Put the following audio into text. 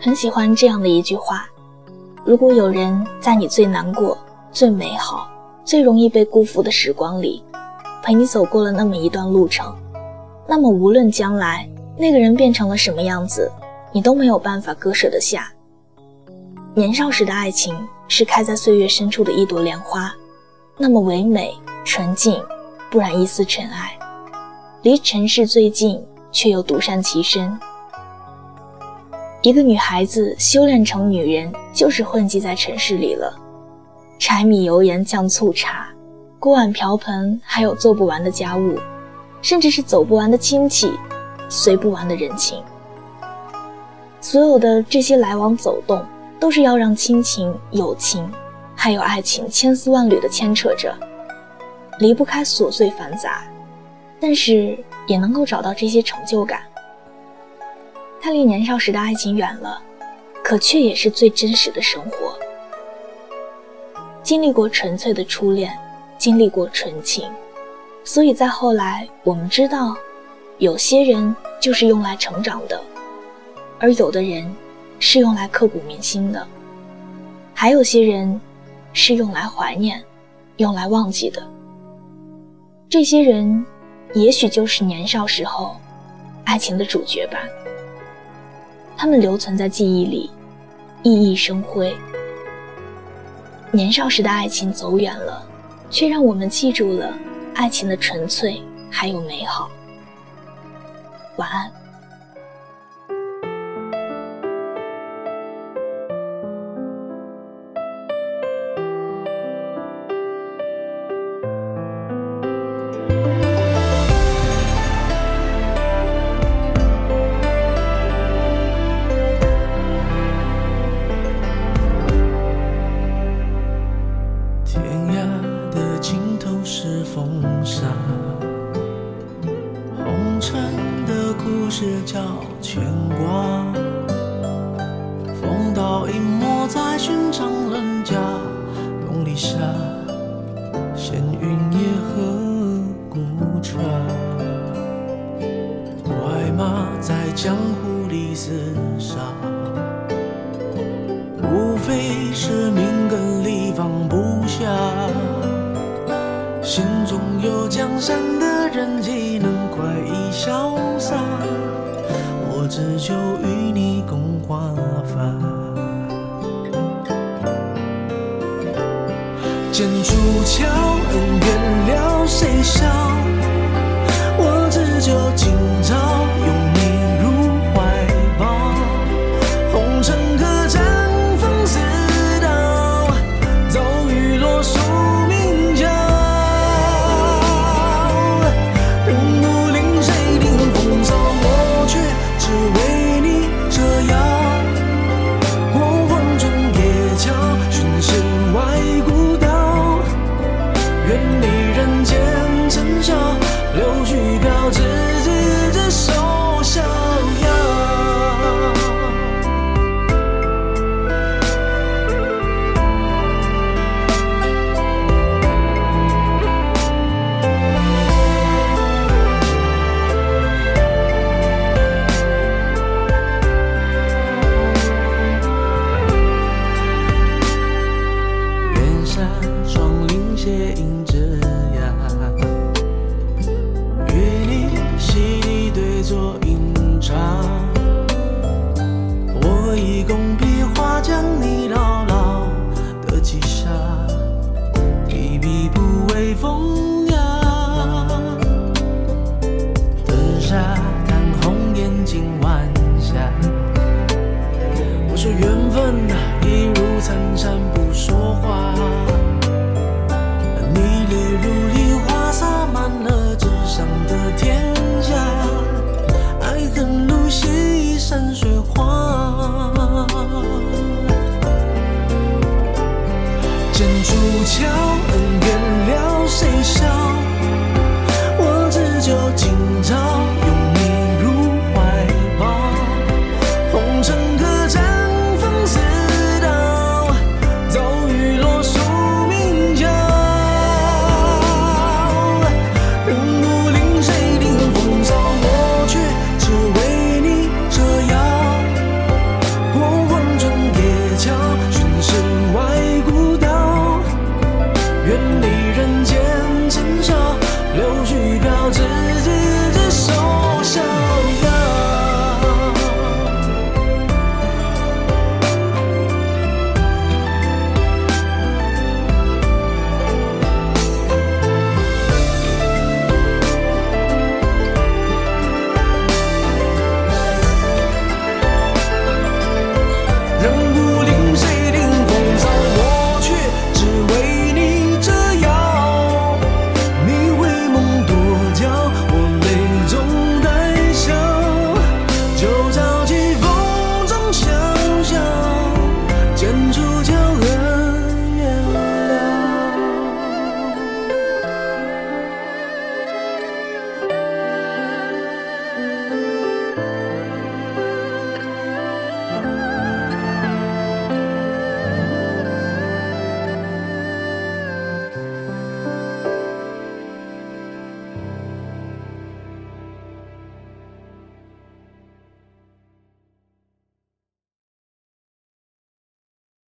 很喜欢这样的一句话：如果有人在你最难过、最美好、最容易被辜负的时光里，陪你走过了那么一段路程，那么无论将来那个人变成了什么样子，你都没有办法割舍得下。年少时的爱情是开在岁月深处的一朵莲花，那么唯美纯净，不染一丝尘埃，离尘世最近，却又独善其身。一个女孩子修炼成女人，就是混迹在城市里了。柴米油盐酱醋茶，锅碗瓢盆，还有做不完的家务，甚至是走不完的亲戚，随不完的人情。所有的这些来往走动，都是要让亲情、友情，还有爱情千丝万缕的牵扯着，离不开琐碎繁杂，但是也能够找到这些成就感。他离年少时的爱情远了，可却也是最真实的生活。经历过纯粹的初恋，经历过纯情，所以在后来，我们知道，有些人就是用来成长的，而有的人是用来刻骨铭心的，还有些人是用来怀念、用来忘记的。这些人，也许就是年少时候爱情的主角吧。他们留存在记忆里，熠熠生辉。年少时的爱情走远了，却让我们记住了爱情的纯粹还有美好。晚安。是叫牵挂，风刀隐没在寻常人家，东篱下，闲云野鹤孤船，快马在江湖里厮杀，无非是命根里放不下，心中有江山的就与你共华发，剑出鞘，恩怨了，谁笑？剑出鞘，恩怨了，谁笑？剑成箫。